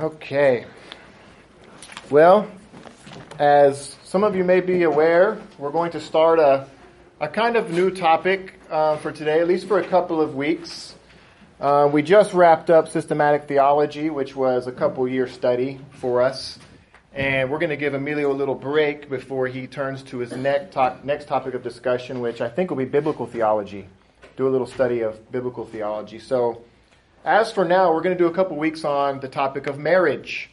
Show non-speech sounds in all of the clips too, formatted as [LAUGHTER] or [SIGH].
Okay. Well, as some of you may be aware, we're going to start a, a kind of new topic uh, for today, at least for a couple of weeks. Uh, we just wrapped up systematic theology, which was a couple year study for us. And we're going to give Emilio a little break before he turns to his next, to- next topic of discussion, which I think will be biblical theology. Do a little study of biblical theology. So, as for now, we're going to do a couple weeks on the topic of marriage.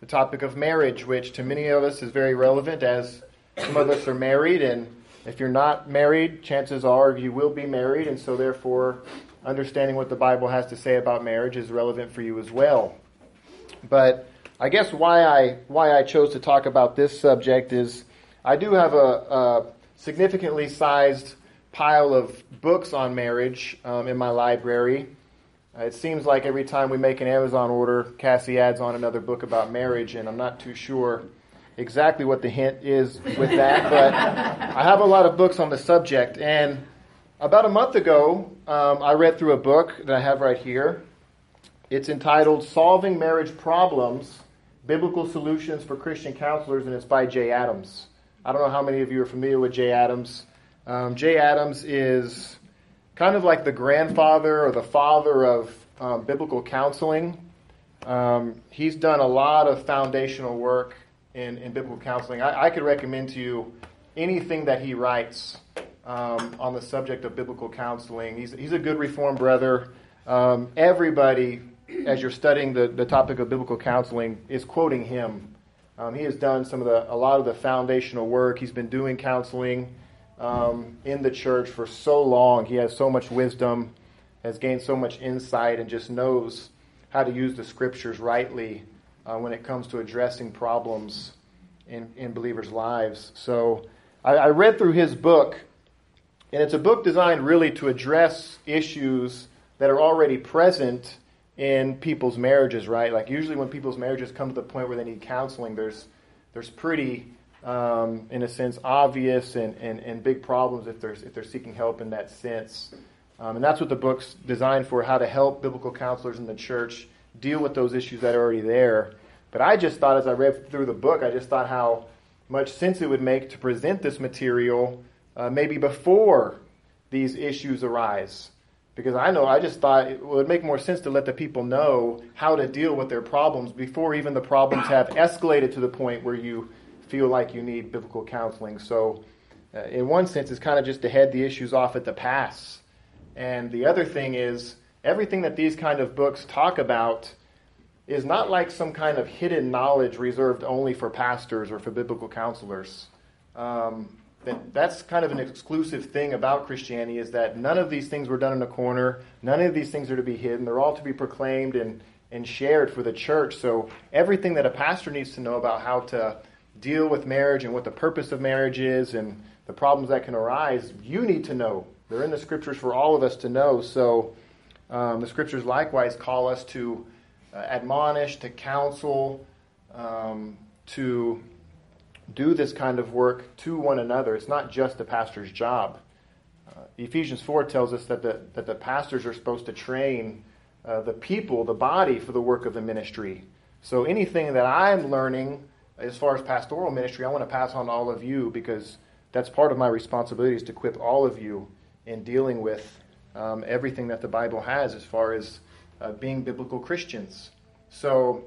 The topic of marriage, which to many of us is very relevant as some of us are married, and if you're not married, chances are you will be married, and so therefore, understanding what the Bible has to say about marriage is relevant for you as well. But I guess why I why I chose to talk about this subject is I do have a, a significantly sized pile of books on marriage um, in my library. Uh, it seems like every time we make an Amazon order, Cassie adds on another book about marriage, and I'm not too sure exactly what the hint is with that, [LAUGHS] but I have a lot of books on the subject. And about a month ago, um, I read through a book that I have right here. It's entitled Solving Marriage Problems Biblical Solutions for Christian Counselors, and it's by Jay Adams. I don't know how many of you are familiar with Jay Adams. Um, Jay Adams is kind of like the grandfather or the father of um, biblical counseling. Um, he's done a lot of foundational work in, in biblical counseling. I, I, could recommend to you anything that he writes um, on the subject of biblical counseling. He's, he's a good Reformed brother. Um, everybody, as you're studying the, the topic of biblical counseling, is quoting him. Um, he has done some of the a lot of the foundational work. He's been doing counseling um, in the church for so long. He has so much wisdom, has gained so much insight, and just knows how to use the scriptures rightly uh, when it comes to addressing problems in, in believers' lives. So I, I read through his book, and it's a book designed really to address issues that are already present in people's marriages, right? Like usually when people's marriages come to the point where they need counseling, there's there's pretty um, in a sense, obvious and, and, and big problems if they're, if they're seeking help in that sense. Um, and that's what the book's designed for how to help biblical counselors in the church deal with those issues that are already there. But I just thought, as I read through the book, I just thought how much sense it would make to present this material uh, maybe before these issues arise. Because I know, I just thought it would make more sense to let the people know how to deal with their problems before even the problems have escalated to the point where you feel like you need biblical counseling. So, uh, in one sense, it's kind of just to head the issues off at the pass. And the other thing is, everything that these kind of books talk about is not like some kind of hidden knowledge reserved only for pastors or for biblical counselors. Um, that, that's kind of an exclusive thing about Christianity is that none of these things were done in a corner. None of these things are to be hidden. They're all to be proclaimed and, and shared for the church. So everything that a pastor needs to know about how to deal with marriage and what the purpose of marriage is and the problems that can arise, you need to know. They're in the scriptures for all of us to know. So um, the scriptures likewise call us to uh, admonish, to counsel, um, to do this kind of work to one another. It's not just the pastor's job. Uh, Ephesians 4 tells us that the, that the pastors are supposed to train uh, the people, the body, for the work of the ministry. So anything that I'm learning as far as pastoral ministry, I want to pass on to all of you because that's part of my responsibility is to equip all of you in dealing with um, everything that the Bible has as far as uh, being biblical Christians. So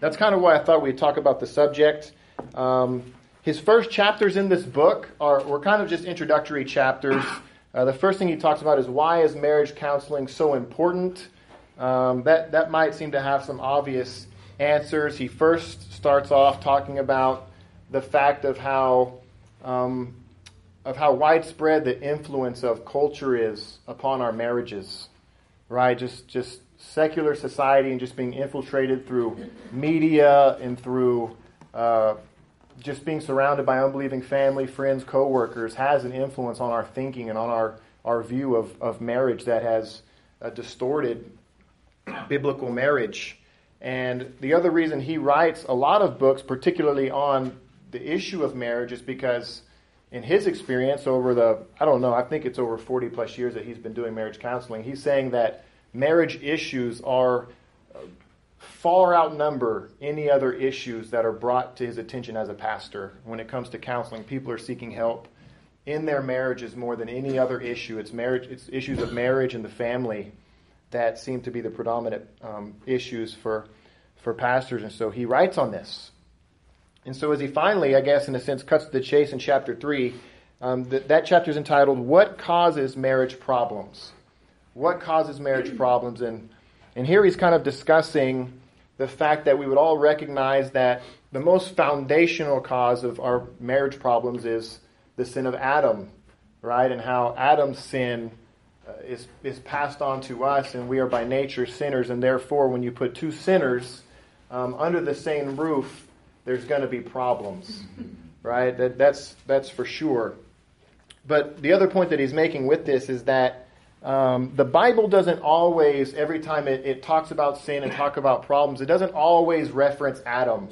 that's kind of why I thought we'd talk about the subject. Um, his first chapters in this book are were kind of just introductory chapters. Uh, the first thing he talks about is why is marriage counseling so important. Um, that that might seem to have some obvious answers. He first starts off talking about the fact of how um, of how widespread the influence of culture is upon our marriages, right? Just just secular society and just being infiltrated through media and through uh, just being surrounded by unbelieving family, friends, coworkers has an influence on our thinking and on our, our view of, of marriage that has uh, distorted biblical marriage. And the other reason he writes a lot of books, particularly on the issue of marriage, is because in his experience over the, I don't know, I think it's over 40 plus years that he's been doing marriage counseling, he's saying that marriage issues are uh, far outnumber any other issues that are brought to his attention as a pastor when it comes to counseling. People are seeking help in their marriages more than any other issue. It's marriage. It's issues of marriage and the family that seem to be the predominant um, issues for for pastors. And so he writes on this. And so as he finally, I guess, in a sense, cuts the chase in chapter three, um, that, that chapter is entitled "What Causes Marriage Problems." What causes marriage [CLEARS THROAT] problems? And and here he's kind of discussing the fact that we would all recognize that the most foundational cause of our marriage problems is the sin of Adam, right? And how Adam's sin uh, is, is passed on to us, and we are by nature sinners. And therefore, when you put two sinners um, under the same roof, there's going to be problems, [LAUGHS] right? That, that's, that's for sure. But the other point that he's making with this is that um, the Bible doesn't always, every time it, it talks about sin and talk about problems, it doesn't always reference Adam.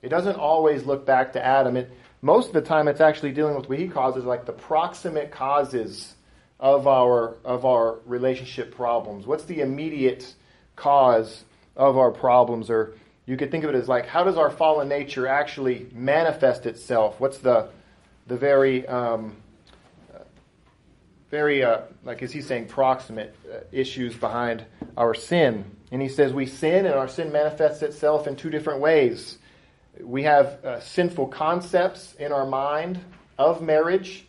It doesn't always look back to Adam. It, most of the time, it's actually dealing with what he causes like the proximate causes of our of our relationship problems. What's the immediate cause of our problems? Or you could think of it as like, how does our fallen nature actually manifest itself? What's the the very um, very, uh, like is he saying, proximate uh, issues behind our sin. And he says we sin, and our sin manifests itself in two different ways. We have uh, sinful concepts in our mind of marriage,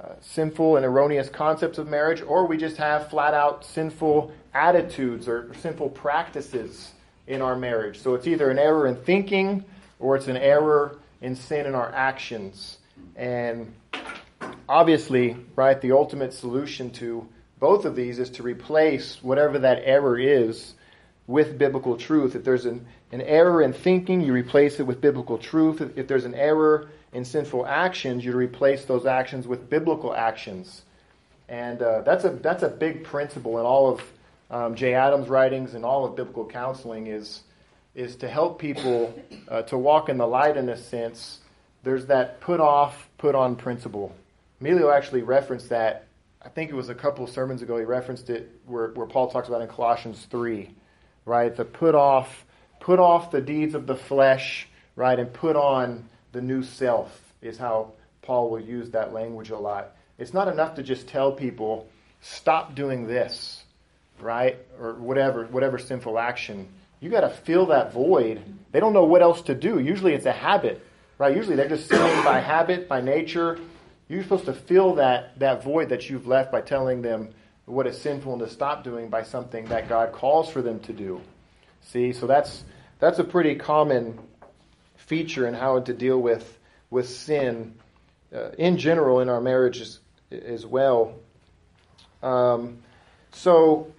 uh, sinful and erroneous concepts of marriage, or we just have flat out sinful attitudes or sinful practices in our marriage. So it's either an error in thinking or it's an error in sin in our actions. And obviously, right, the ultimate solution to both of these is to replace whatever that error is with biblical truth. If there's an, an error in thinking, you replace it with biblical truth. If, if there's an error in sinful actions, you replace those actions with biblical actions. And uh, that's a that's a big principle in all of um, Jay Adams' writings and all of biblical counseling is is to help people uh, to walk in the light in a sense. There's that put off, put on principle. Emilio actually referenced that. I think it was a couple of sermons ago. He referenced it where, where Paul talks about in Colossians three, right? The put off, put off the deeds of the flesh, right, and put on the new self is how Paul will use that language a lot. It's not enough to just tell people stop doing this, right, or whatever, whatever sinful action. You got to fill that void. They don't know what else to do. Usually, it's a habit, right? Usually, they're just sinning by habit, by nature you're supposed to fill that, that void that you've left by telling them what is sinful and to stop doing by something that God calls for them to do. See, so that's that's a pretty common feature in how to deal with with sin uh, in general in our marriages as well. Um, so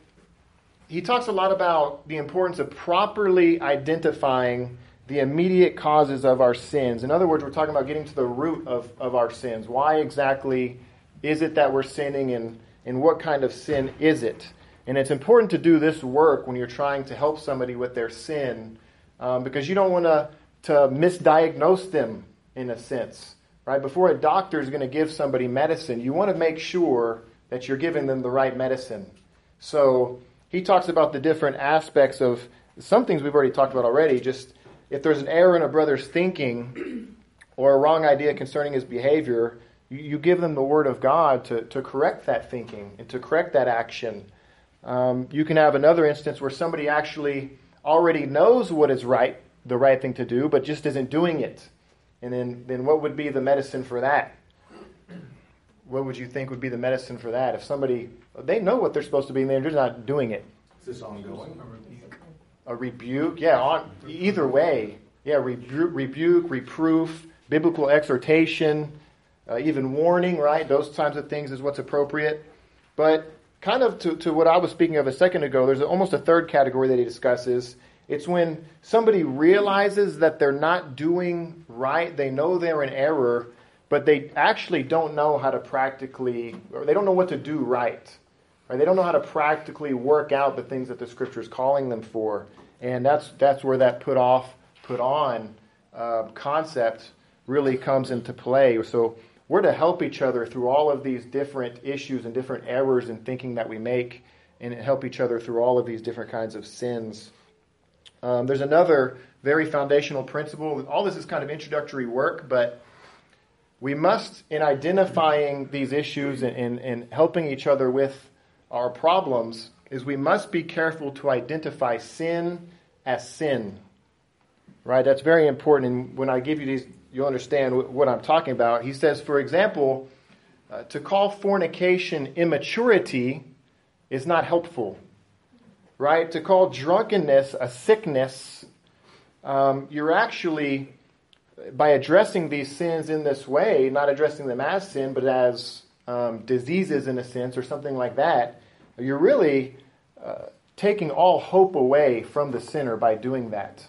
he talks a lot about the importance of properly identifying the immediate causes of our sins. In other words, we're talking about getting to the root of, of our sins. Why exactly is it that we're sinning, and, and what kind of sin is it? And it's important to do this work when you're trying to help somebody with their sin um, because you don't want to to misdiagnose them in a sense. Right? Before a doctor is going to give somebody medicine, you want to make sure that you're giving them the right medicine. So he talks about the different aspects of some things we've already talked about already, just if there's an error in a brother's thinking or a wrong idea concerning his behavior, you, you give them the word of God to, to correct that thinking and to correct that action. Um, you can have another instance where somebody actually already knows what is right, the right thing to do, but just isn't doing it. And then, then what would be the medicine for that? What would you think would be the medicine for that? If somebody, they know what they're supposed to be and they're just not doing it. Is this ongoing? a rebuke. Yeah, on, either way. Yeah, rebu- rebuke, reproof, biblical exhortation, uh, even warning, right? Those types of things is what's appropriate. But kind of to, to what I was speaking of a second ago, there's almost a third category that he discusses. It's when somebody realizes that they're not doing right, they know they're in error, but they actually don't know how to practically, or they don't know what to do right. Right? They don't know how to practically work out the things that the Scripture is calling them for, and that's that's where that put off, put on uh, concept really comes into play. So we're to help each other through all of these different issues and different errors and thinking that we make, and help each other through all of these different kinds of sins. Um, there's another very foundational principle. All this is kind of introductory work, but we must, in identifying these issues and, and, and helping each other with our problems, is we must be careful to identify sin as sin. Right? That's very important. And when I give you these, you'll understand what I'm talking about. He says, for example, uh, to call fornication immaturity is not helpful. Right? To call drunkenness a sickness, um, you're actually, by addressing these sins in this way, not addressing them as sin, but as um, diseases in a sense or something like that, you're really uh, taking all hope away from the sinner by doing that.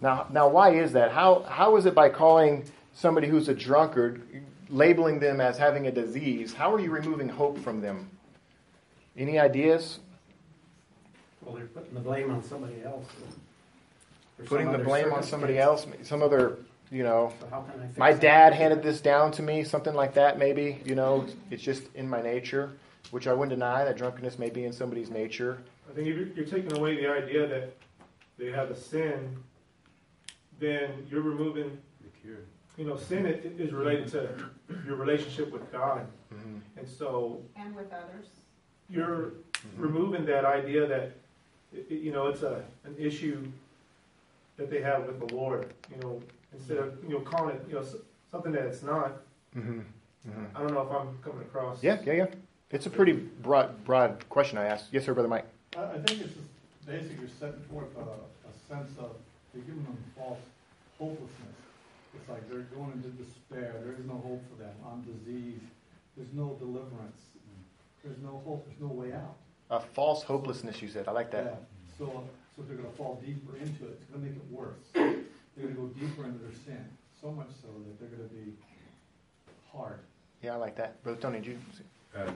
Now, now, why is that? How, how is it by calling somebody who's a drunkard, labeling them as having a disease, how are you removing hope from them? Any ideas? Well, they're putting the blame on somebody else. Putting the blame on somebody else, some other, you know. So my dad handed this down to me, something like that, maybe. You know, it's just in my nature, which I wouldn't deny that drunkenness may be in somebody's nature. I think if you're taking away the idea that they have a sin, then you're removing you know, sin is related to your relationship with God, mm-hmm. and so and with others. You're mm-hmm. removing that idea that you know it's a an issue that they have with the Lord. You know, instead of you know calling it you know something that it's not. Mm-hmm. mm-hmm. I don't know if I'm coming across. Yeah, yeah, yeah. It's a pretty broad broad question I asked. Yes, sir, brother Mike. I think it's basically you're setting forth a, a sense of you're giving them false hopelessness it's like they're going into despair. There is no hope for them. I'm diseased. There's no deliverance. There's no hope. There's no way out. A false hopelessness, you said. I like that. Yeah. So, so they're going to fall deeper into it. It's going to make it worse. They're going to go deeper into their sin. So much so that they're going to be hard. Yeah, I like that. Brother Tony, did you? Uh,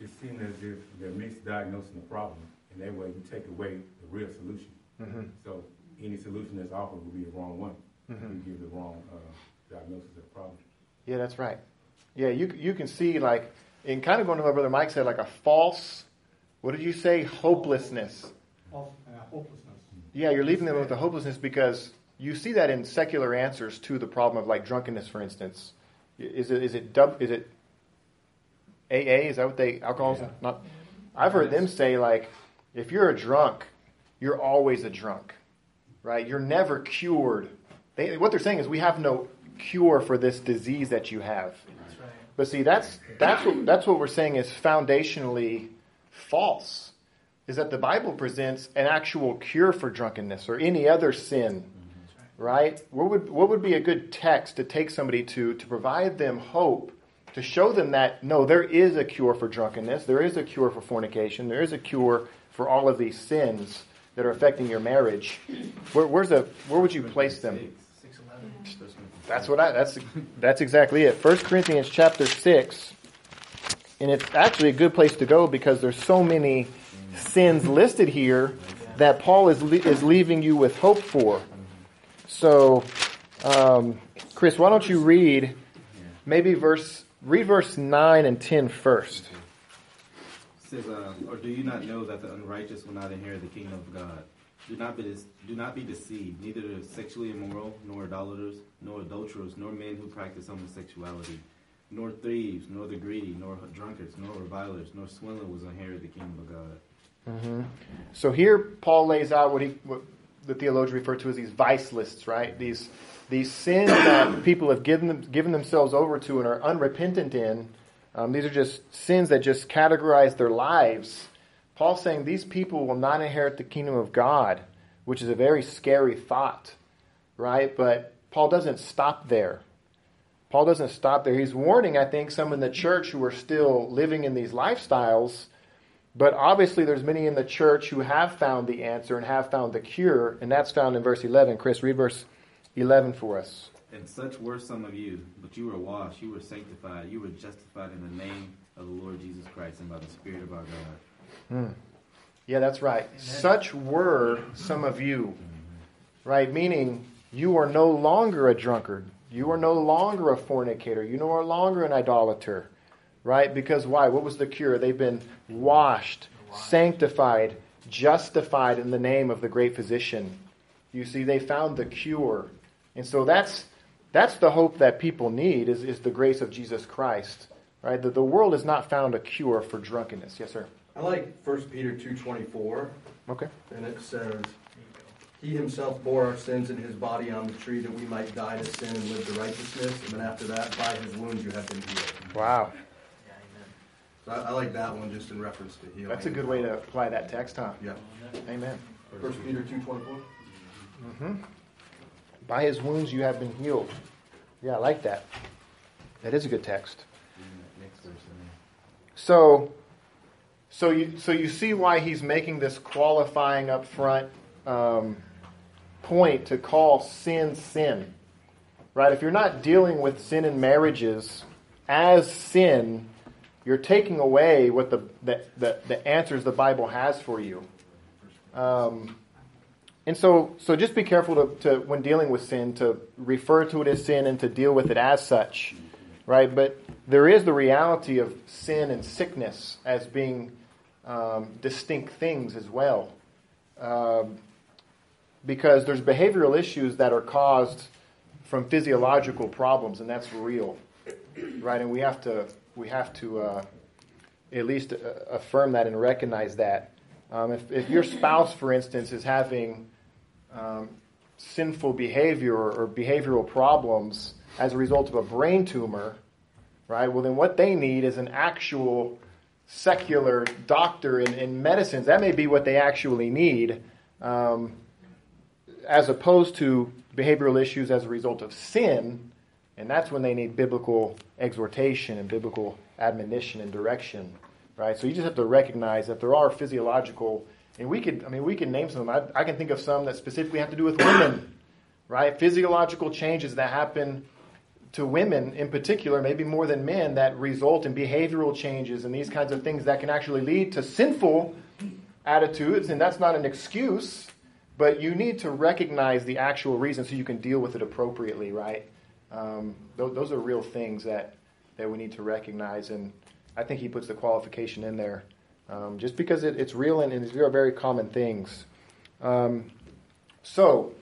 it seems as if they're misdiagnosing the problem, and that way you take away the real solution. Mm-hmm. So any solution that's offered will be the wrong one mm-hmm. give the wrong uh, diagnosis of the problem. Yeah, that's right. Yeah, you you can see like in kind of going to what Brother Mike said, like a false. What did you say? Hopelessness. Uh, hopelessness. Yeah, you're leaving them with the hopelessness because you see that in secular answers to the problem of like drunkenness, for instance. Is it is it dub, is it AA? Is that what they alcoholism? Yeah. Not. I've heard them say like, if you're a drunk, you're always a drunk, right? You're never cured they, what they're saying is we have no cure for this disease that you have. Right. But see, that's that's what that's what we're saying is foundationally false. Is that the Bible presents an actual cure for drunkenness or any other sin, mm-hmm. right? What would what would be a good text to take somebody to to provide them hope, to show them that no, there is a cure for drunkenness, there is a cure for fornication, there is a cure for all of these sins that are affecting your marriage. Where, where's the where would you place them? That's what I. That's that's exactly it. First Corinthians chapter six, and it's actually a good place to go because there's so many sins listed here that Paul is is leaving you with hope for. So, um, Chris, why don't you read maybe verse read verse nine and ten first. It says, uh, or do you not know that the unrighteous will not inherit the kingdom of God? Do not be do not be deceived. Neither the sexually immoral, nor idolaters, nor adulterers, nor men who practice homosexuality, nor thieves, nor the greedy, nor drunkards, nor revilers, nor swindlers will inherit the kingdom of God. Mm-hmm. So here Paul lays out what he what the theologians refer to as these vice lists, right? These these sins [COUGHS] that people have given them, given themselves over to and are unrepentant in. Um, these are just sins that just categorize their lives Paul's saying these people will not inherit the kingdom of God, which is a very scary thought, right? But Paul doesn't stop there. Paul doesn't stop there. He's warning, I think, some in the church who are still living in these lifestyles. But obviously, there's many in the church who have found the answer and have found the cure, and that's found in verse 11. Chris, read verse 11 for us. And such were some of you, but you were washed, you were sanctified, you were justified in the name of the Lord Jesus Christ and by the Spirit of our God. Mm. Yeah, that's right. Amen. Such were some of you, right? Meaning you are no longer a drunkard. You are no longer a fornicator. You no longer an idolater, right? Because why? What was the cure? They've been washed, sanctified, justified in the name of the great physician. You see, they found the cure. And so that's, that's the hope that people need is, is the grace of Jesus Christ. Right? The, the world has not found a cure for drunkenness. Yes, sir. I like 1 Peter 2.24, Okay. and it says, He himself bore our sins in his body on the tree that we might die to sin and live to righteousness. And then after that, by his wounds you have been healed. Wow. So I, I like that one just in reference to healing. That's a good way to apply that text, huh? Yeah. Amen. 1 Peter 2.24. Mm-hmm. By his wounds you have been healed. Yeah, I like that. That is a good text. Next verse. I mean. So, so you so you see why he's making this qualifying up front um, point to call sin sin, right? If you're not dealing with sin in marriages as sin, you're taking away what the the, the, the answers the Bible has for you. Um, and so, so just be careful to, to, when dealing with sin, to refer to it as sin and to deal with it as such, right? But there is the reality of sin and sickness as being um, distinct things as well, um, because there's behavioral issues that are caused from physiological problems, and that's real, right? And we have to we have to uh, at least uh, affirm that and recognize that. Um, if, if your spouse, for instance, is having um, sinful behavior or, or behavioral problems as a result of a brain tumor, right? Well, then what they need is an actual secular doctor in, in medicines. That may be what they actually need, um, as opposed to behavioral issues as a result of sin. And that's when they need biblical exhortation and biblical admonition and direction, right? So you just have to recognize that there are physiological, and we could, I mean, we can name some. I, I can think of some that specifically have to do with women, right? Physiological changes that happen to women in particular, maybe more than men, that result in behavioral changes and these kinds of things that can actually lead to sinful attitudes. And that's not an excuse, but you need to recognize the actual reason so you can deal with it appropriately, right? Um, those, those, are real things that, that we need to recognize. And I think he puts the qualification in there um, just because it, it's real and, and these are very common things. Um, so,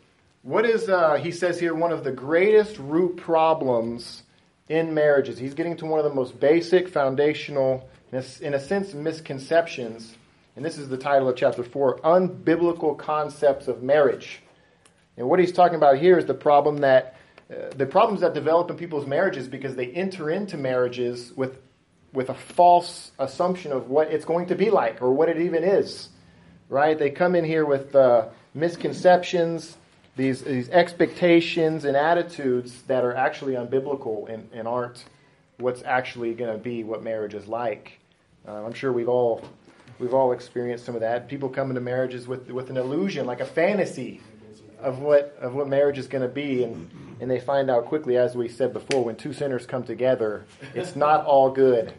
what is, uh, he says here, one of the greatest root problems in marriages? He's getting to one of the most basic, foundational, in a, in a sense, misconceptions. And this is the title of chapter 4 Unbiblical Concepts of Marriage. And what he's talking about here is the problem that uh, the problems that develop in people's marriages because they enter into marriages with with a false assumption of what it's going to be like or what it even is. Right? They come in here with uh, misconceptions, these, these expectations and attitudes that are actually unbiblical and, and aren't what's actually going to be what marriage is like. Uh, I'm sure we've all we've all experienced some of that. People come into marriages with with an illusion, like a fantasy of what of what marriage is going to be, and and they find out quickly, as we said before, when two sinners come together, it's not all good,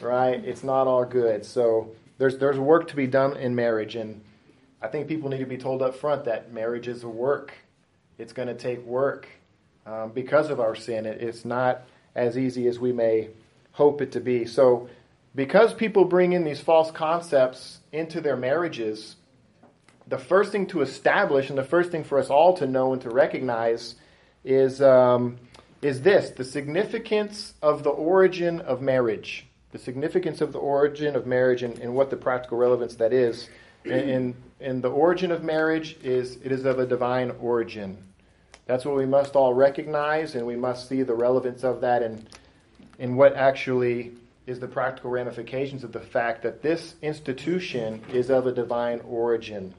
right? It's not all good. So there's there's work to be done in marriage, and I think people need to be told up front that marriage is a work. It's going to take work um, because of our sin. It, it's not as easy as we may hope it to be. So, because people bring in these false concepts into their marriages, the first thing to establish and the first thing for us all to know and to recognize is, um, is this the significance of the origin of marriage. The significance of the origin of marriage and, and what the practical relevance that is. And, and, and the origin of marriage is it is of a divine origin. That's what we must all recognize, and we must see the relevance of that and in what actually is the practical ramifications of the fact that this institution is of a divine origin.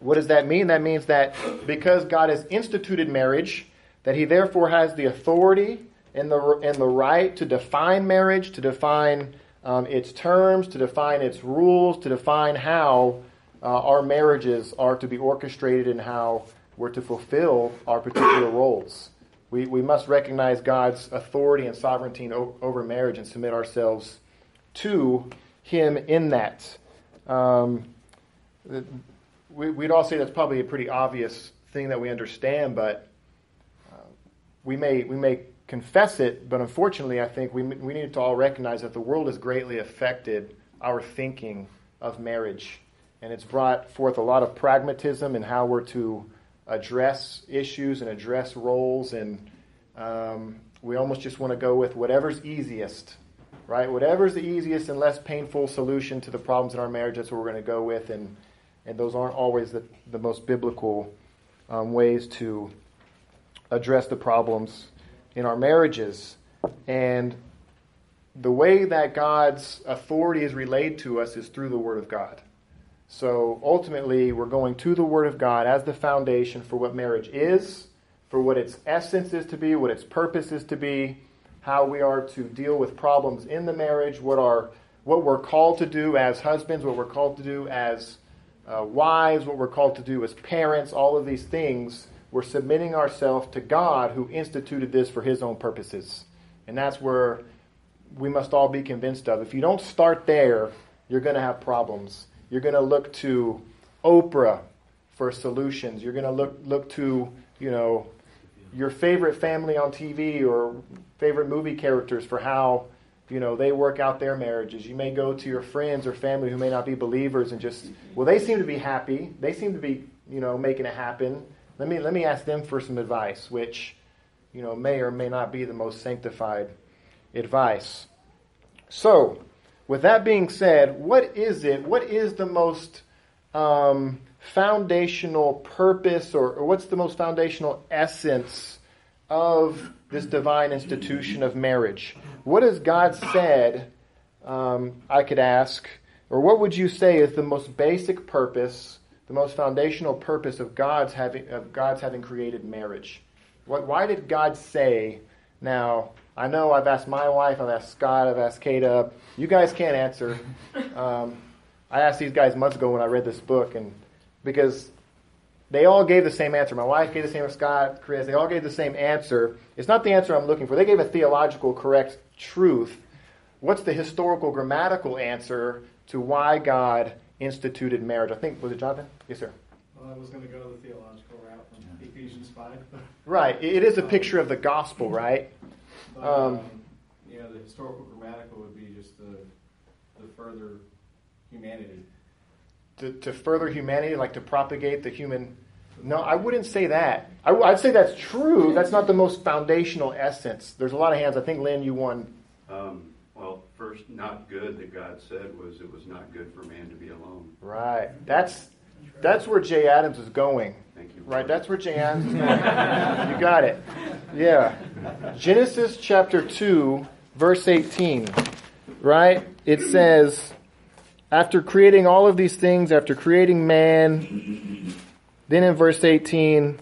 What does that mean? That means that because God has instituted marriage, that He therefore has the authority and the, and the right to define marriage, to define um, its terms, to define its rules, to define how uh, our marriages are to be orchestrated and how we're to fulfill our particular roles. We, we must recognize God's authority and sovereignty over marriage and submit ourselves to Him in that. Um, we, would all say that's probably a pretty obvious thing that we understand, but uh, we may we may confess it, but unfortunately, I think we we need to all recognize that the world has greatly affected our thinking of marriage, and it's brought forth a lot of pragmatism in how we're to address issues and address roles, and um, we almost just want to go with whatever's easiest, right? Whatever's the easiest and less painful solution to the problems in our marriage, that's what we're going to go with, and and those aren't always the, the most biblical um, ways to address the problems in our marriages. And the way that God's authority is relayed to us is through the Word of God. So ultimately, we're going to the Word of God as the foundation for what marriage is, for what its essence is to be, what its purpose is to be, how we are to deal with problems in the marriage, what our what we're called to do as husbands, what we're called to do as uh, wives, what we're called to do as parents, all of these things. We're submitting ourselves to God who instituted this for His own purposes. And that's where we must all be convinced of. If you don't start there, you're going to have problems. You're going to look to Oprah for solutions. You're going to look look to you know your favorite family on TV or favorite movie characters for how you know they work out their marriages. You may go to your friends or family who may not be believers and just well they seem to be happy. They seem to be you know making it happen. Let me let me ask them for some advice, which you know may or may not be the most sanctified advice. So, with that being said, what is it? What is the most um, foundational purpose, or, or what's the most foundational essence of this divine institution of marriage? What has God said? Um, I could ask, or what would you say is the most basic purpose, the most foundational purpose of God's having of God's having created marriage? What, why did God say? Now, I know I've asked my wife, I've asked Scott, I've asked Kata. You guys can't answer. [LAUGHS] Um, I asked these guys months ago when I read this book, and because they all gave the same answer. My wife gave the same, answer Scott, Chris, they all gave the same answer. It's not the answer I'm looking for. They gave a theological correct truth. What's the historical grammatical answer to why God instituted marriage? I think, was it Jonathan? Yes, sir. Well, I was going to go the theological route from Ephesians 5. right. It is a picture of the gospel, right? But, um, um, you the historical grammatical would be just the, the further humanity. To, to further humanity, like to propagate the human. No, I wouldn't say that. I, would say that's true. That's not the most foundational essence. There's a lot of hands. I think, Lynn, you won. Um, well, first, not good that God said was it was not good for man to be alone. Right. That's that's where Jay Adams is going. Thank you. Right. That's where going. you got it. Yeah. Genesis chapter 2, verse 18, right? It says, after creating all of these things, after creating man, then in verse 18,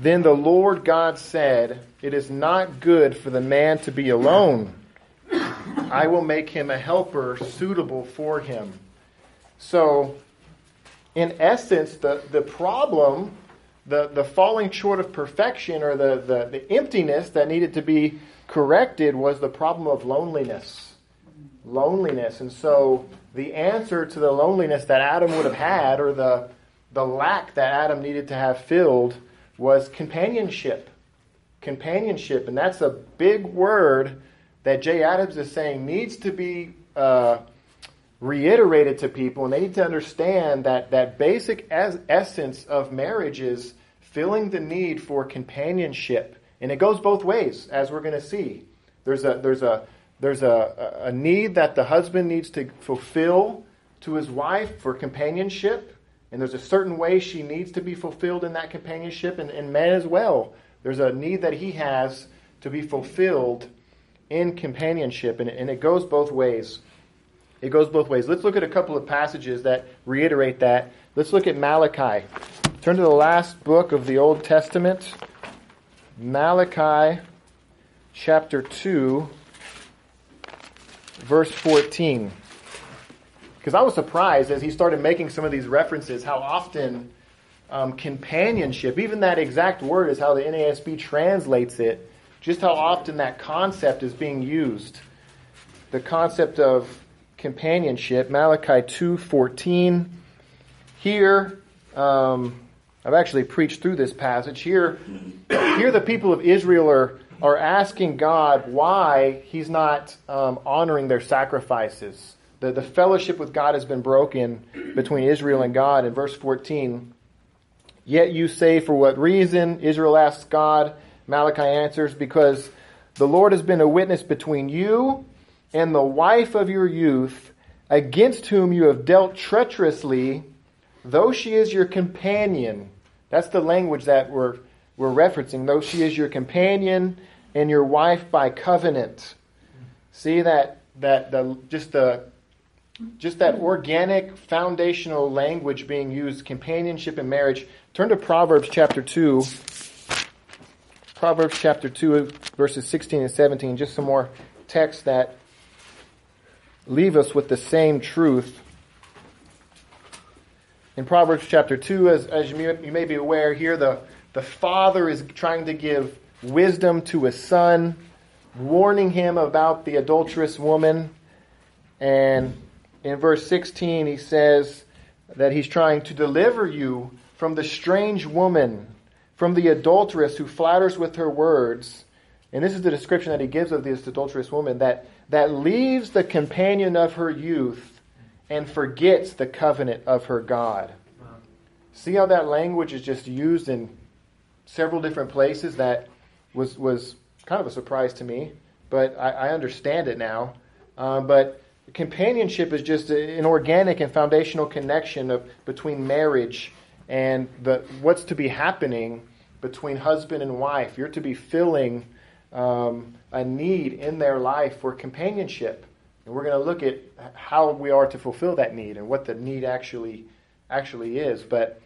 then the Lord God said, It is not good for the man to be alone. I will make him a helper suitable for him. So, in essence, the, the problem the, the falling short of perfection or the, the, the emptiness that needed to be corrected was the problem of loneliness. Loneliness. And so the answer to the loneliness that Adam would have had or the, the lack that Adam needed to have filled was companionship. Companionship. And that's a big word that Jay Adams is saying needs to be uh, reiterated to people. And they need to understand that that basic es- essence of marriage is filling the need for companionship. And it goes both ways, as we're going to see. There's a, there's a, there's a, a need that the husband needs to fulfill to his wife for companionship. And there's a certain way she needs to be fulfilled in that companionship, and, and men as well. There's a need that he has to be fulfilled in companionship, and, and it goes both ways. It goes both ways. Let's look at a couple of passages that reiterate that. Let's look at Malachi. Turn to the last book of the Old Testament, Malachi chapter 2, verse 14. Because I was surprised as he started making some of these references how often um, companionship, even that exact word is how the NASB translates it, just how often that concept is being used. The concept of companionship, Malachi 2:14. Here, um, I've actually preached through this passage. Here, here the people of Israel are, are asking God why He's not um, honoring their sacrifices. The, the fellowship with God has been broken between Israel and God. In verse 14, Yet you say, For what reason? Israel asks God. Malachi answers, Because the Lord has been a witness between you and the wife of your youth, against whom you have dealt treacherously, though she is your companion. That's the language that we're, we're referencing. Though she is your companion and your wife by covenant. See that that the just the just that organic foundational language being used, companionship and marriage. Turn to Proverbs chapter 2. Proverbs chapter 2, verses 16 and 17. Just some more text that leave us with the same truth. In Proverbs chapter 2, as, as you, may, you may be aware, here the, the father is trying to give wisdom to his son, warning him about the adulterous woman. And in verse 16, he says that he's trying to deliver you from the strange woman, from the adulteress who flatters with her words. And this is the description that he gives of this adulterous woman that, that leaves the companion of her youth and forgets the covenant of her God. See how that language is just used in several different places that was, was kind of a surprise to me, but I, I understand it now. Uh, but companionship is just an organic and foundational connection of, between marriage and the, what's to be happening between husband and wife. You're to be filling um, a need in their life for companionship. And we're going to look at how we are to fulfill that need and what the need actually actually is. But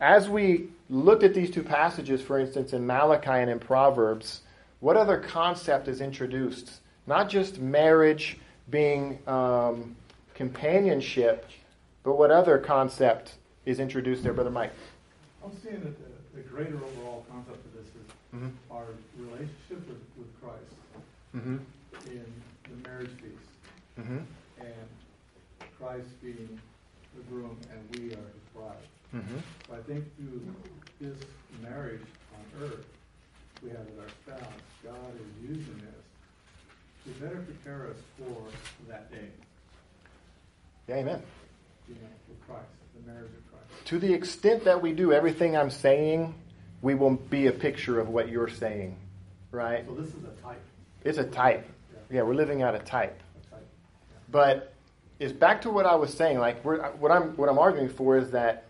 as we looked at these two passages, for instance, in Malachi and in Proverbs, what other concept is introduced? Not just marriage being um, companionship, but what other concept is introduced there, Brother Mike? I'm seeing that the, the greater overall concept of this is mm-hmm. our relationship with, with Christ mm-hmm. in the marriage feast, mm-hmm. and Christ being the groom and we are his bride. Mm-hmm. So I think through this marriage on earth we have with our spouse, God is using this to better prepare us for that day. Yeah, amen. You know, Christ, the marriage of Christ. To the extent that we do everything I'm saying, we will be a picture of what you're saying, right? So this is a type. It's a type. Yeah. Yeah, we're living out a type. A type. But it's back to what I was saying. Like what I'm what I'm arguing for is that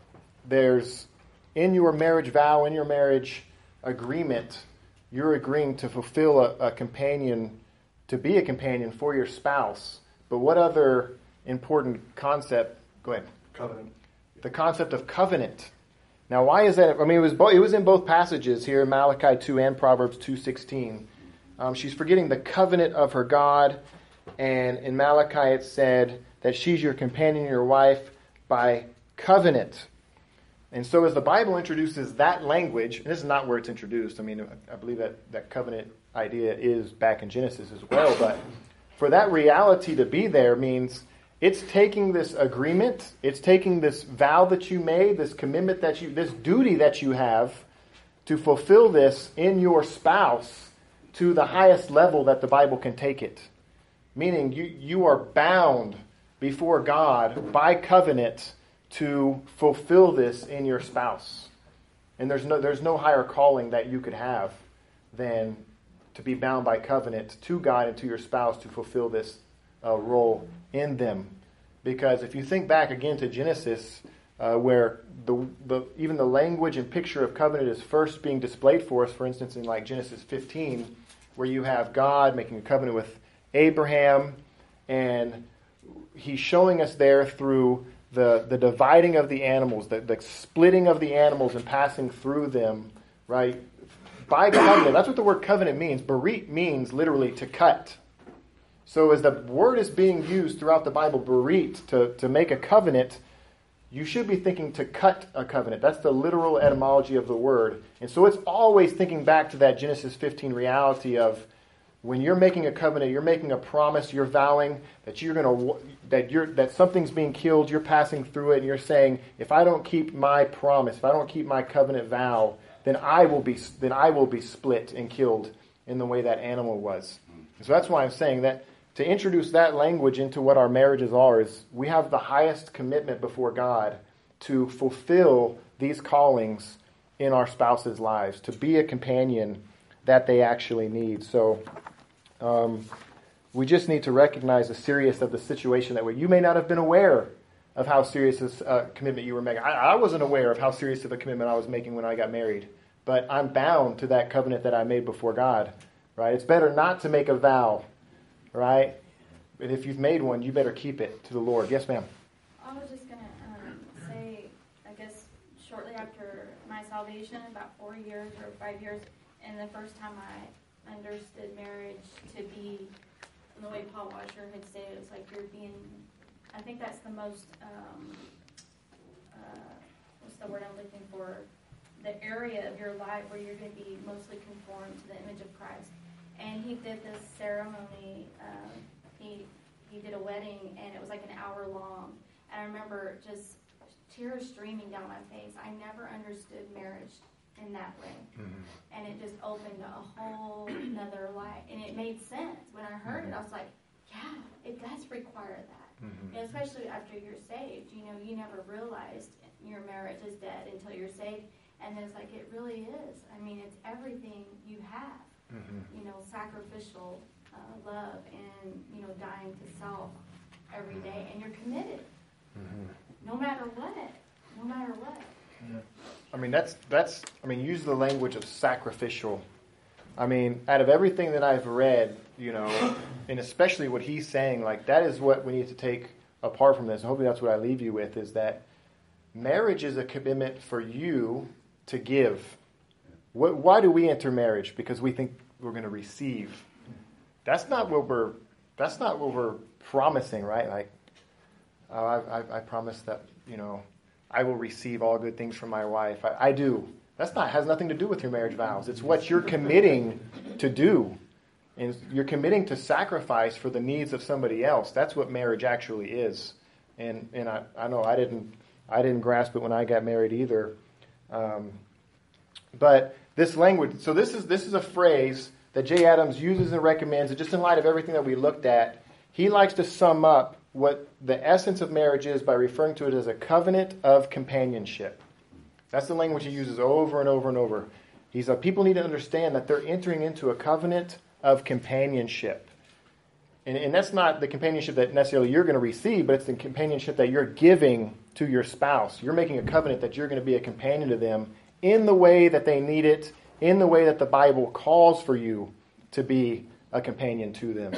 there's in your marriage vow, in your marriage agreement, you're agreeing to fulfill a, a companion, to be a companion for your spouse. But what other important concept? Go ahead. Covenant. The concept of covenant. Now, why is that? I mean, it was it was in both passages here, Malachi two and Proverbs two sixteen. Um, she's forgetting the covenant of her God, and in Malachi it said that she's your companion, your wife by covenant. And so, as the Bible introduces that language, and this is not where it's introduced. I mean, I believe that that covenant idea is back in Genesis as well. But for that reality to be there means it's taking this agreement, it's taking this vow that you made, this commitment that you, this duty that you have to fulfill this in your spouse to the highest level that the Bible can take it. Meaning, you, you are bound before God by covenant to fulfill this in your spouse. And there's no, there's no higher calling that you could have than to be bound by covenant to God and to your spouse to fulfill this uh, role in them. Because if you think back again to Genesis, uh, where the, the, even the language and picture of covenant is first being displayed for us, for instance, in like Genesis 15, where you have God making a covenant with Abraham, and he's showing us there through the, the dividing of the animals, the, the splitting of the animals and passing through them, right? By covenant, that's what the word covenant means. Berit means literally to cut. So as the word is being used throughout the Bible, berit, to, to make a covenant, you should be thinking to cut a covenant. That's the literal etymology of the word. And so it's always thinking back to that Genesis 15 reality of when you're making a covenant, you're making a promise, you're vowing that you're going to that you're that something's being killed, you're passing through it and you're saying, if I don't keep my promise, if I don't keep my covenant vow, then I will be then I will be split and killed in the way that animal was. so that's why I'm saying that to introduce that language into what our marriages are is we have the highest commitment before God to fulfill these callings in our spouse's lives, to be a companion that they actually need. So um, we just need to recognize the seriousness of the situation that way. You may not have been aware of how serious this uh, commitment you were making. I, I wasn't aware of how serious of a commitment I was making when I got married, but I'm bound to that covenant that I made before God. Right? It's better not to make a vow, right? But if you've made one, you better keep it to the Lord. Yes, ma'am. I was just gonna um, say, I guess shortly after my salvation, about four years or five years, and the first time I understood marriage to be the way Paul Washer had said, it was like you're being I think that's the most, um, uh, what's the word I'm looking for? The area of your life where you're going to be mostly conformed to the image of Christ. And he did this ceremony. Uh, he he did a wedding, and it was like an hour long. And I remember just tears streaming down my face. I never understood marriage in that way. Mm-hmm. And it just opened a whole another light. And it made sense. When I heard mm-hmm. it, I was like, yeah, it does require that. Mm-hmm. And especially after you're saved, you know, you never realized your marriage is dead until you're saved. And it's like, it really is. I mean, it's everything you have. Mm-hmm. You know, sacrificial uh, love and, you know, dying to self every day. And you're committed. Mm-hmm. No matter what. No matter what. Yeah. I mean, that's, that's, I mean, use the language of sacrificial. I mean, out of everything that I've read, you know, [COUGHS] and especially what he's saying, like that is what we need to take apart from this. And hopefully that's what I leave you with is that marriage is a commitment for you to give. What, why do we enter marriage? Because we think we're going to receive. That's not what we're. That's not what we're promising, right? Like, uh, I, I, I, promise that you know I will receive all good things from my wife. I, I do. That's not has nothing to do with your marriage vows. It's what you're committing to do. And you're committing to sacrifice for the needs of somebody else. That's what marriage actually is. And and I, I know I didn't I didn't grasp it when I got married either. Um, but this language, so this is this is a phrase that Jay Adams uses and recommends, and just in light of everything that we looked at, he likes to sum up what the essence of marriage is by referring to it as a covenant of companionship. That's the language he uses over and over and over. He's said people need to understand that they're entering into a covenant of companionship. And, and that's not the companionship that necessarily you're going to receive, but it's the companionship that you're giving to your spouse. You're making a covenant that you're going to be a companion to them in the way that they need it, in the way that the Bible calls for you to be a companion to them.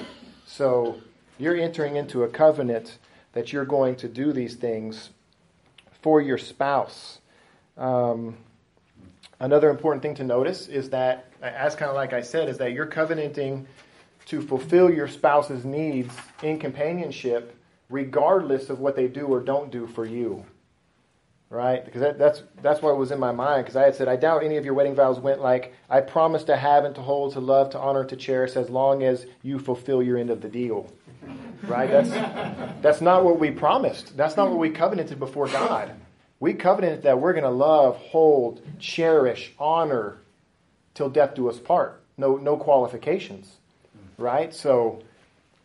So you're entering into a covenant that you're going to do these things for your spouse. Um, Another important thing to notice is that, as kind of like I said, is that you're covenanting to fulfill your spouse's needs in companionship, regardless of what they do or don't do for you. Right? Because that, that's that's what was in my mind. Because I had said, I doubt any of your wedding vows went like, I promise to have and to hold, to love, to honor, to cherish, as long as you fulfill your end of the deal. Right? That's that's not what we promised. That's not what we covenanted before God. We covenant that we're going to love, hold, cherish, honor till death do us part. No, no qualifications, right? So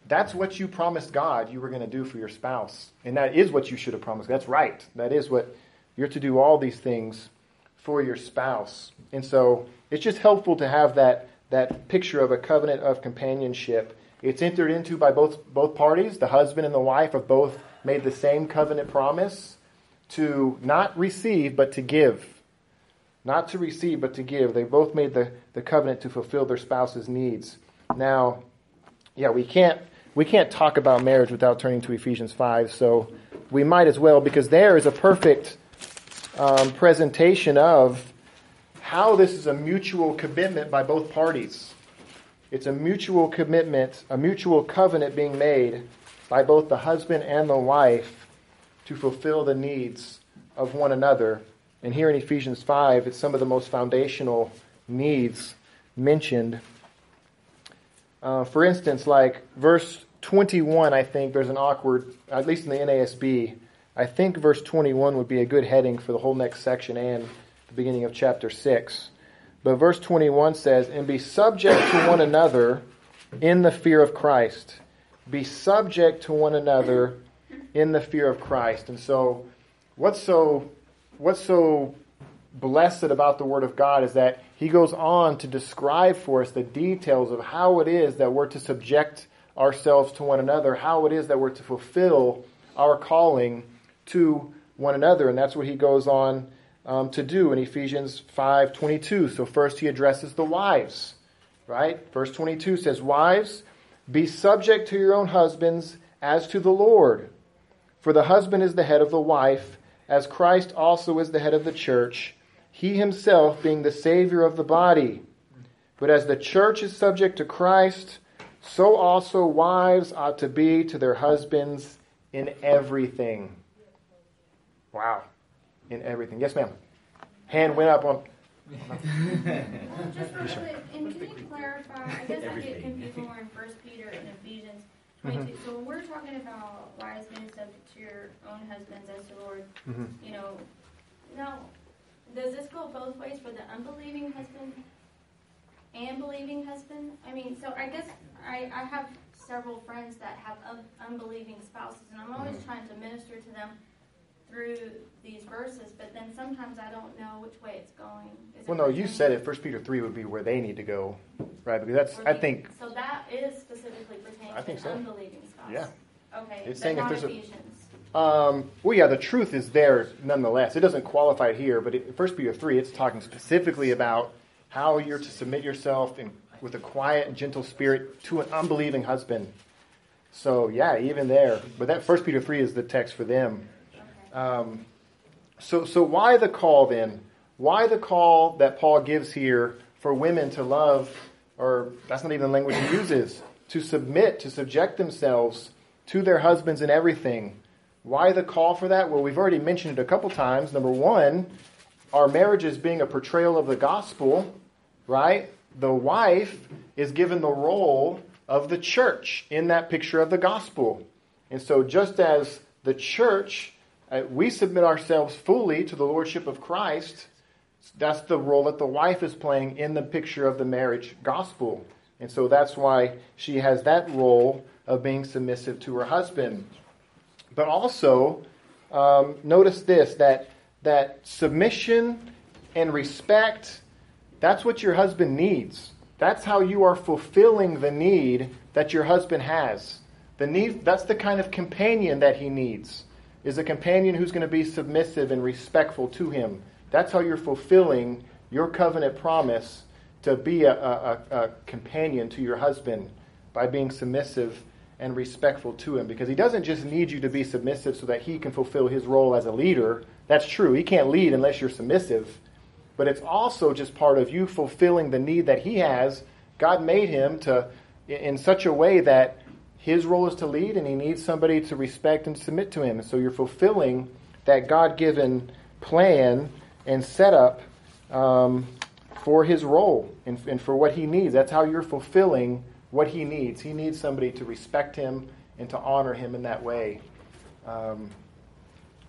that's what you promised God you were going to do for your spouse. And that is what you should have promised. That's right. That is what you're to do all these things for your spouse. And so it's just helpful to have that, that picture of a covenant of companionship. It's entered into by both, both parties. The husband and the wife have both made the same covenant promise to not receive, but to give. Not to receive, but to give. They both made the, the covenant to fulfill their spouse's needs. Now, yeah, we can't we can't talk about marriage without turning to Ephesians 5, so we might as well, because there is a perfect um, presentation of how this is a mutual commitment by both parties. It's a mutual commitment, a mutual covenant being made by both the husband and the wife to fulfill the needs of one another. And here in Ephesians 5, it's some of the most foundational needs mentioned. Uh, for instance, like verse 21, I think there's an awkward, at least in the NASB, I think verse 21 would be a good heading for the whole next section and the beginning of chapter 6. But verse 21 says, And be subject to one another in the fear of Christ. be subject to one another in the fear of Christ. And so, what's so what's so blessed about the Word of God is that he goes on to describe for us the details of how it is that we're to subject ourselves to one another, how it is that we're to fulfill our calling to one another, and that's what he goes on um, to do in Ephesians 5:22. So first he addresses the wives, right? Verse 22 says, "Wives, be subject to your own husbands as to the Lord, for the husband is the head of the wife, as Christ also is the head of the church, he himself being the savior of the body. But as the church is subject to Christ, so also wives ought to be to their husbands in everything." Wow. In everything. Yes, ma'am. Hand went up on. Well, just real quick, and can you clarify, I guess I get confused when we're in First Peter and Ephesians twenty-two, so when we're talking about wives being subject to your own husbands as the Lord, Mhm. you know, now, does this go both ways for the unbelieving husband and believing husband? I mean, so I guess I, I have several friends that have un- unbelieving spouses, and I'm always trying to minister to them through these verses, but then sometimes I don't know which way it's going. Is Well, no, you said it. First Peter three would be where they need to go, right? Because that's, I think, So that is specifically pertaining I think to so. unbelieving spouse? Yeah. Okay, It's saying if there's a- um, well, yeah, the truth is there nonetheless. It doesn't qualify it here, but in First Peter three, it's talking specifically about how you're to submit yourself in, with a quiet and gentle spirit to an unbelieving husband. So yeah, even there, but that First Peter three is the text for them. Um, so, so why the call then? Why the call that Paul gives here for women to love, or that's not even the language he uses, to submit, to subject themselves to their husbands in everything? Why the call for that? Well, we've already mentioned it a couple times. Number one, our marriages being a portrayal of the gospel, right? The wife is given the role of the church in that picture of the gospel. And so, just as the church, uh, we submit ourselves fully to the lordship of Christ, that's the role that the wife is playing in the picture of the marriage gospel. And so, that's why she has that role of being submissive to her husband. But also, um, notice this that, that submission and respect, that's what your husband needs. That's how you are fulfilling the need that your husband has. The need, that's the kind of companion that he needs, is a companion who's going to be submissive and respectful to him. That's how you're fulfilling your covenant promise to be a, a, a, companion to your husband by being submissive and respectful to him because he doesn't just need you to be submissive so that he can fulfill his role as a leader. That's true. He can't lead unless you're submissive. But it's also just part of you fulfilling the need that he has. God made him to in such a way that his role is to lead and he needs somebody to respect and submit to him. So you're fulfilling that God-given plan and setup um, for his role and, and for what he needs. That's how you're fulfilling what he needs. He needs somebody to respect him and to honor him in that way. Um,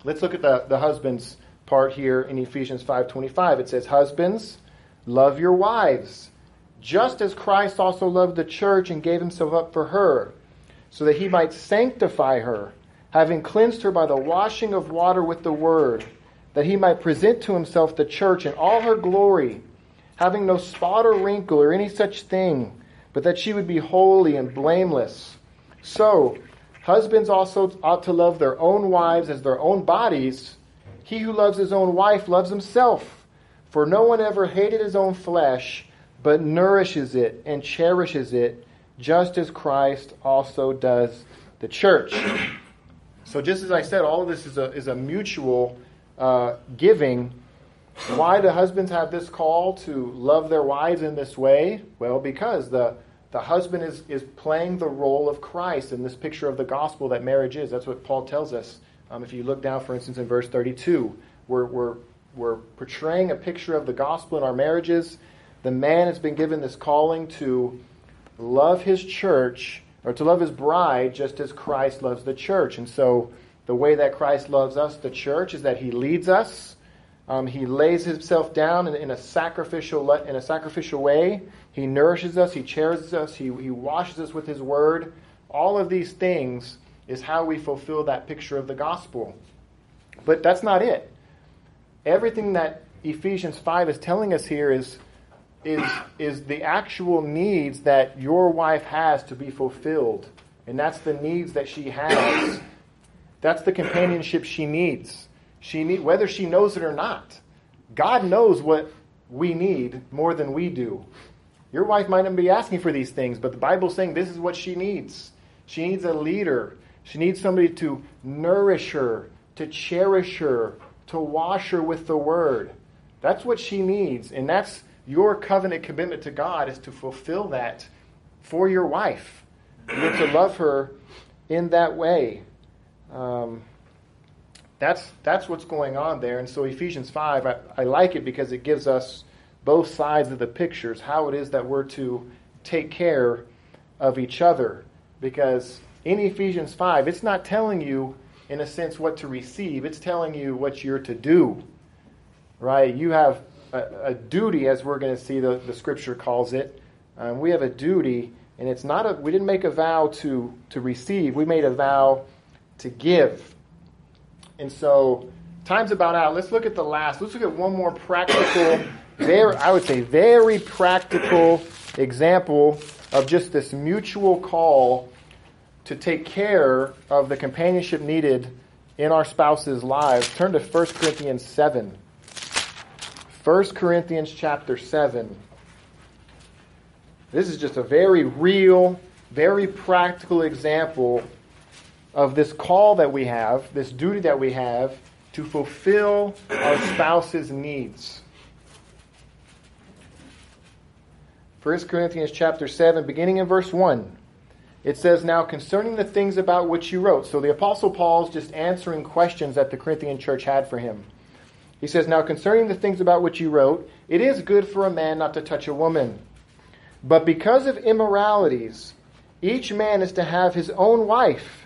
let's look at the, the husband's part here in Ephesians 5.25. It says, Husbands, love your wives, just as Christ also loved the church and gave himself up for her, so that he might sanctify her, having cleansed her by the washing of water with the word, that he might present to himself the church in all her glory, having no spot or wrinkle or any such thing, but that she would be holy and blameless. So, husbands also ought to love their own wives as their own bodies. He who loves his own wife loves himself. For no one ever hated his own flesh, but nourishes it and cherishes it, just as Christ also does the church. So, just as I said, all of this is a, is a mutual uh, giving. Why do husbands have this call to love their wives in this way? Well, because the, the husband is, is playing the role of Christ in this picture of the gospel that marriage is. That's what Paul tells us. Um, if you look down, for instance, in verse 32, we're, we're, we're portraying a picture of the gospel in our marriages. The man has been given this calling to love his church, or to love his bride, just as Christ loves the church. And so, the way that Christ loves us, the church, is that he leads us. Um, he lays himself down in, in, a sacrificial in a sacrificial way. He nourishes us. He cherishes us. He, he washes us with his word All of these things is how we fulfill that picture of the gospel. But that's not it. Everything that Ephesians 5 is telling us here is, is, is the actual needs that your wife has to be fulfilled. And that's the needs that she has. That's the companionship she needs. She need, whether she knows it or not. God knows what we need more than we do. Your wife might not be asking for these things, but the Bible's saying this is what she needs. She needs a leader. She needs somebody to nourish her, to cherish her, to wash her with the word. That's what she needs. And that's your covenant commitment to God is to fulfill that for your wife. You're to love her in that way. Um, that's, that's what's going on there. And so Ephesians 5, I, I like it because it gives us both sides of the pictures, how it is that we're to take care of each other. Because in Ephesians 5, it's not telling you, in a sense, what to receive, it's telling you what you're to do. Right? You have a, a duty, as we're going to see the, the scripture calls it. Um, we have a duty, and it's not a, we didn't make a vow to, to receive, we made a vow to give. And so, time's about out. Let's look at the last. Let's look at one more practical, very, I would say, very practical example of just this mutual call to take care of the companionship needed in our spouse's lives. Turn to 1 Corinthians 7. 1 Corinthians chapter 7. This is just a very real, very practical example of this call that we have, this duty that we have to fulfill our spouse's needs. 1 Corinthians chapter 7, beginning in verse 1. It says, Now concerning the things about which you wrote. So the Apostle Paul's just answering questions that the Corinthian church had for him. He says, Now concerning the things about which you wrote, it is good for a man not to touch a woman. But because of immoralities, each man is to have his own wife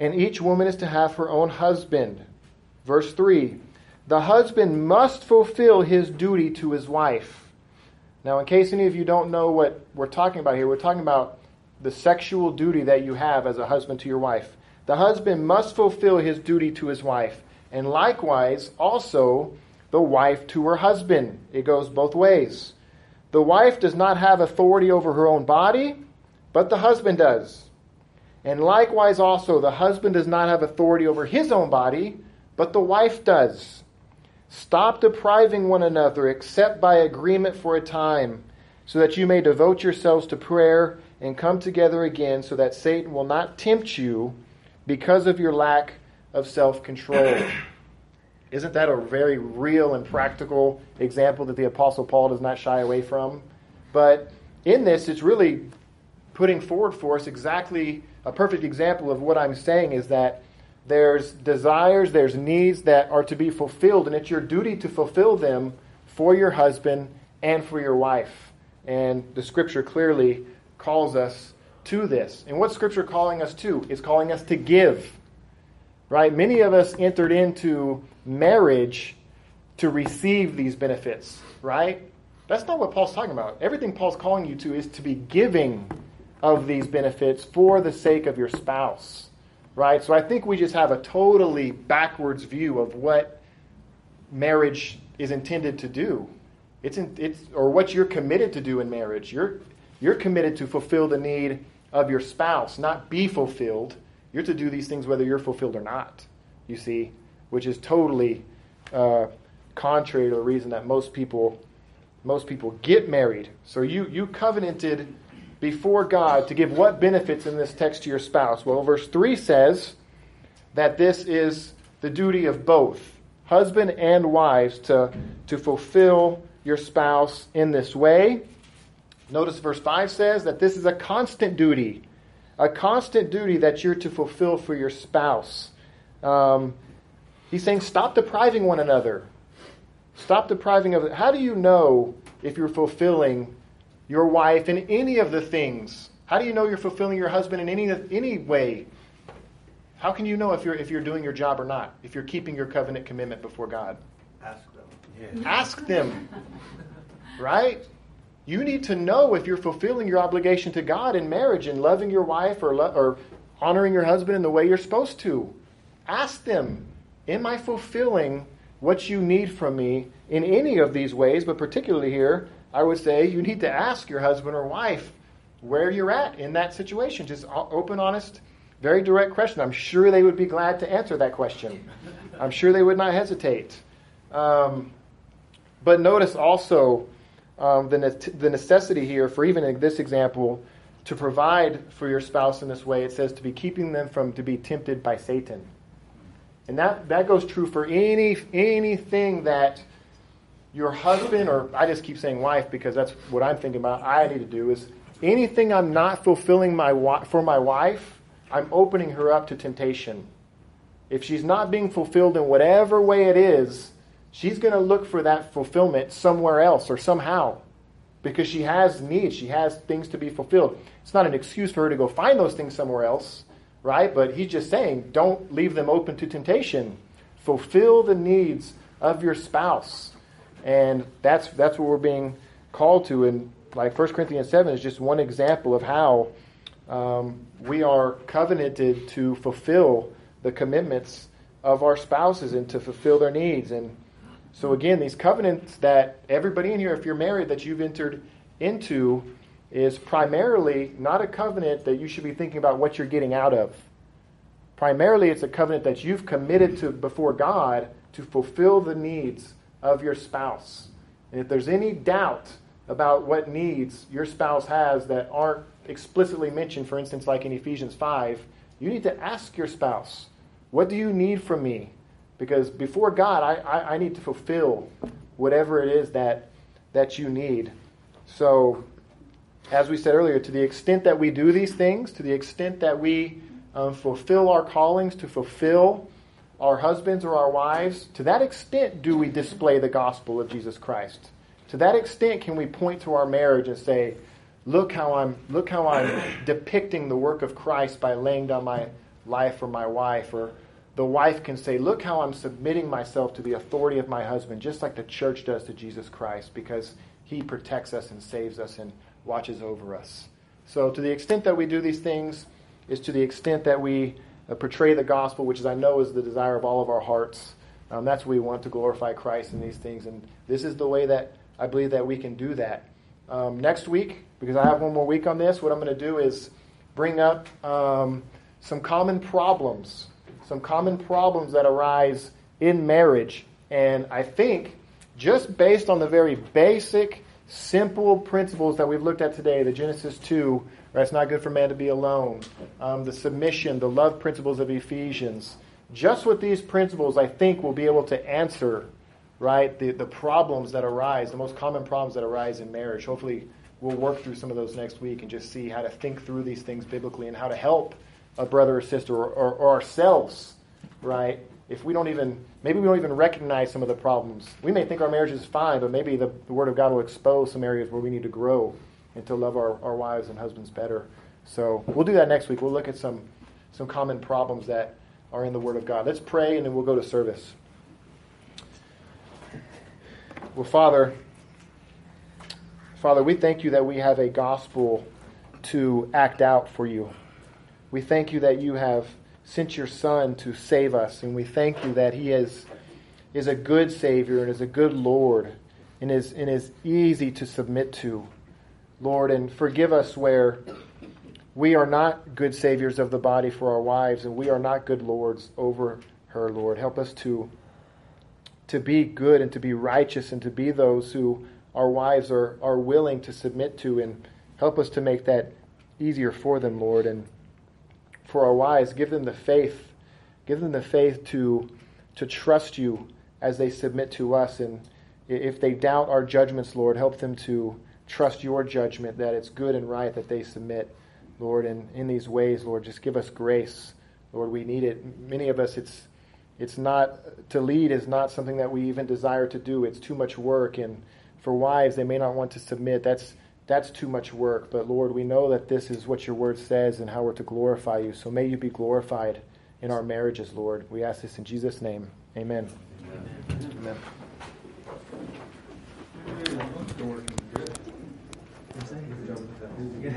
and each woman is to have her own husband. Verse 3 The husband must fulfill his duty to his wife. Now, in case any of you don't know what we're talking about here, we're talking about the sexual duty that you have as a husband to your wife. The husband must fulfill his duty to his wife, and likewise also the wife to her husband. It goes both ways. The wife does not have authority over her own body, but the husband does. And likewise, also, the husband does not have authority over his own body, but the wife does. Stop depriving one another, except by agreement for a time, so that you may devote yourselves to prayer and come together again, so that Satan will not tempt you because of your lack of self control. [CLEARS THROAT] Isn't that a very real and practical example that the Apostle Paul does not shy away from? But in this, it's really putting forward for us exactly a perfect example of what I'm saying is that there's desires, there's needs that are to be fulfilled, and it's your duty to fulfill them for your husband and for your wife. And the scripture clearly calls us to this. And what scripture calling us to? is calling us to give. Right? Many of us entered into marriage to receive these benefits, right? That's not what Paul's talking about. Everything Paul's calling you to is to be giving of these benefits for the sake of your spouse. Right? So I think we just have a totally backwards view of what marriage is intended to do. It's, in, it's or what you're committed to do in marriage. You're you're committed to fulfill the need of your spouse, not be fulfilled. You're to do these things whether you're fulfilled or not. You see, which is totally uh, contrary to the reason that most people most people get married. So you you covenanted before God to give what benefits in this text to your spouse? Well, verse 3 says that this is the duty of both, husband and wives, to, to fulfill your spouse in this way. Notice verse 5 says that this is a constant duty, a constant duty that you're to fulfill for your spouse. Um, he's saying, stop depriving one another. Stop depriving of it. How do you know if you're fulfilling your wife in any of the things? How do you know you're fulfilling your husband in any any way? How can you know if you're if you're doing your job or not? If you're keeping your covenant commitment before God? Ask them. Yeah. Ask them. right? You need to know if you're fulfilling your obligation to God in marriage and loving your wife or, lo- or honoring your husband in the way you're supposed to. Ask them, Am I fulfilling what you need from me in any of these ways? But particularly here, I would say you need to ask your husband or wife where you're at in that situation. Just open, honest, very direct question. I'm sure they would be glad to answer that question. I'm sure they would not hesitate. Um, but notice also um, the, ne- the necessity here for even in this example to provide for your spouse in this way. It says to be keeping them from to be tempted by Satan. And that, that goes true for any anything that your husband, or I just keep saying wife because that's what I'm thinking about, I need to do is anything I'm not fulfilling my for my wife, I'm opening her up to temptation. If she's not being fulfilled in whatever way it is, she's going to look for that fulfillment somewhere else or somehow because she has needs. She has things to be fulfilled. It's not an excuse for her to go find those things somewhere else right? But he's just saying, don't leave them open to temptation. Fulfill the needs of your spouse. And that's that's what we're being called to. And like 1 Corinthians 7 is just one example of how um, we are covenanted to fulfill the commitments of our spouses and to fulfill their needs. And so, again, these covenants that everybody in here, if you're married, that you've entered into, is primarily not a covenant that you should be thinking about what you're getting out of. Primarily, it's a covenant that you've committed to before God to fulfill the needs of your spouse. And if there's any doubt about what needs your spouse has that aren't explicitly mentioned, for instance, like in Ephesians 5, you need to ask your spouse, What do you need from me? Because before God, I, I, I need to fulfill whatever it is that, that you need. So as we said earlier, to the extent that we do these things, to the extent that we um, fulfill our callings, to fulfill our husbands or our wives, to that extent do we display the gospel of Jesus Christ. To that extent can we point to our marriage and say, look how I'm look how I'm depicting the work of Christ by laying down my life for my wife or the wife can say, Look how I'm submitting myself to the authority of my husband, just like the church does to Jesus Christ, because he protects us and saves us and watches over us. So, to the extent that we do these things, is to the extent that we uh, portray the gospel, which is I know is the desire of all of our hearts. Um, that's what we want to glorify Christ in these things, and this is the way that I believe that we can do that. Um, next week, because I have one more week on this, what I'm going to do is bring up um, some common problems, some common problems that arise in marriage, and I think just based on the very basic simple principles that we've looked at today, the Genesis 2, right, it's not good for man to be alone, um, the submission, the love principles of Ephesians, just with these principles, I think we'll be able to answer, right, the, the problems that arise, the most common problems that arise in marriage. Hopefully, we'll work through some of those next week and just see how to think through these things biblically and how to help a brother or sister or, or, or ourselves, right, if we don't even maybe we don't even recognize some of the problems. We may think our marriage is fine, but maybe the, the Word of God will expose some areas where we need to grow and to love our, our wives and husbands better. So we'll do that next week. We'll look at some some common problems that are in the Word of God. Let's pray and then we'll go to service. Well, Father, Father, we thank you that we have a gospel to act out for you. We thank you that you have sent your Son to save us, and we thank you that He is, is a good Savior and is a good Lord and is, and is easy to submit to. Lord, and forgive us where we are not good Saviors of the body for our wives, and we are not good Lords over her, Lord. Help us to, to be good and to be righteous and to be those who our wives are, are willing to submit to, and help us to make that easier for them, Lord. And for our wives, give them the faith, give them the faith to, to trust you as they submit to us. And if they doubt our judgments, Lord, help them to trust your judgment that it's good and right that they submit, Lord. And in these ways, Lord, just give us grace. Lord, we need it. Many of us, it's it's not to lead is not something that we even desire to do. It's too much work, and for wives, they may not want to submit. That's that's too much work. But Lord, we know that this is what your word says and how we're to glorify you. So may you be glorified in our marriages, Lord. We ask this in Jesus' name. Amen. Amen. Amen.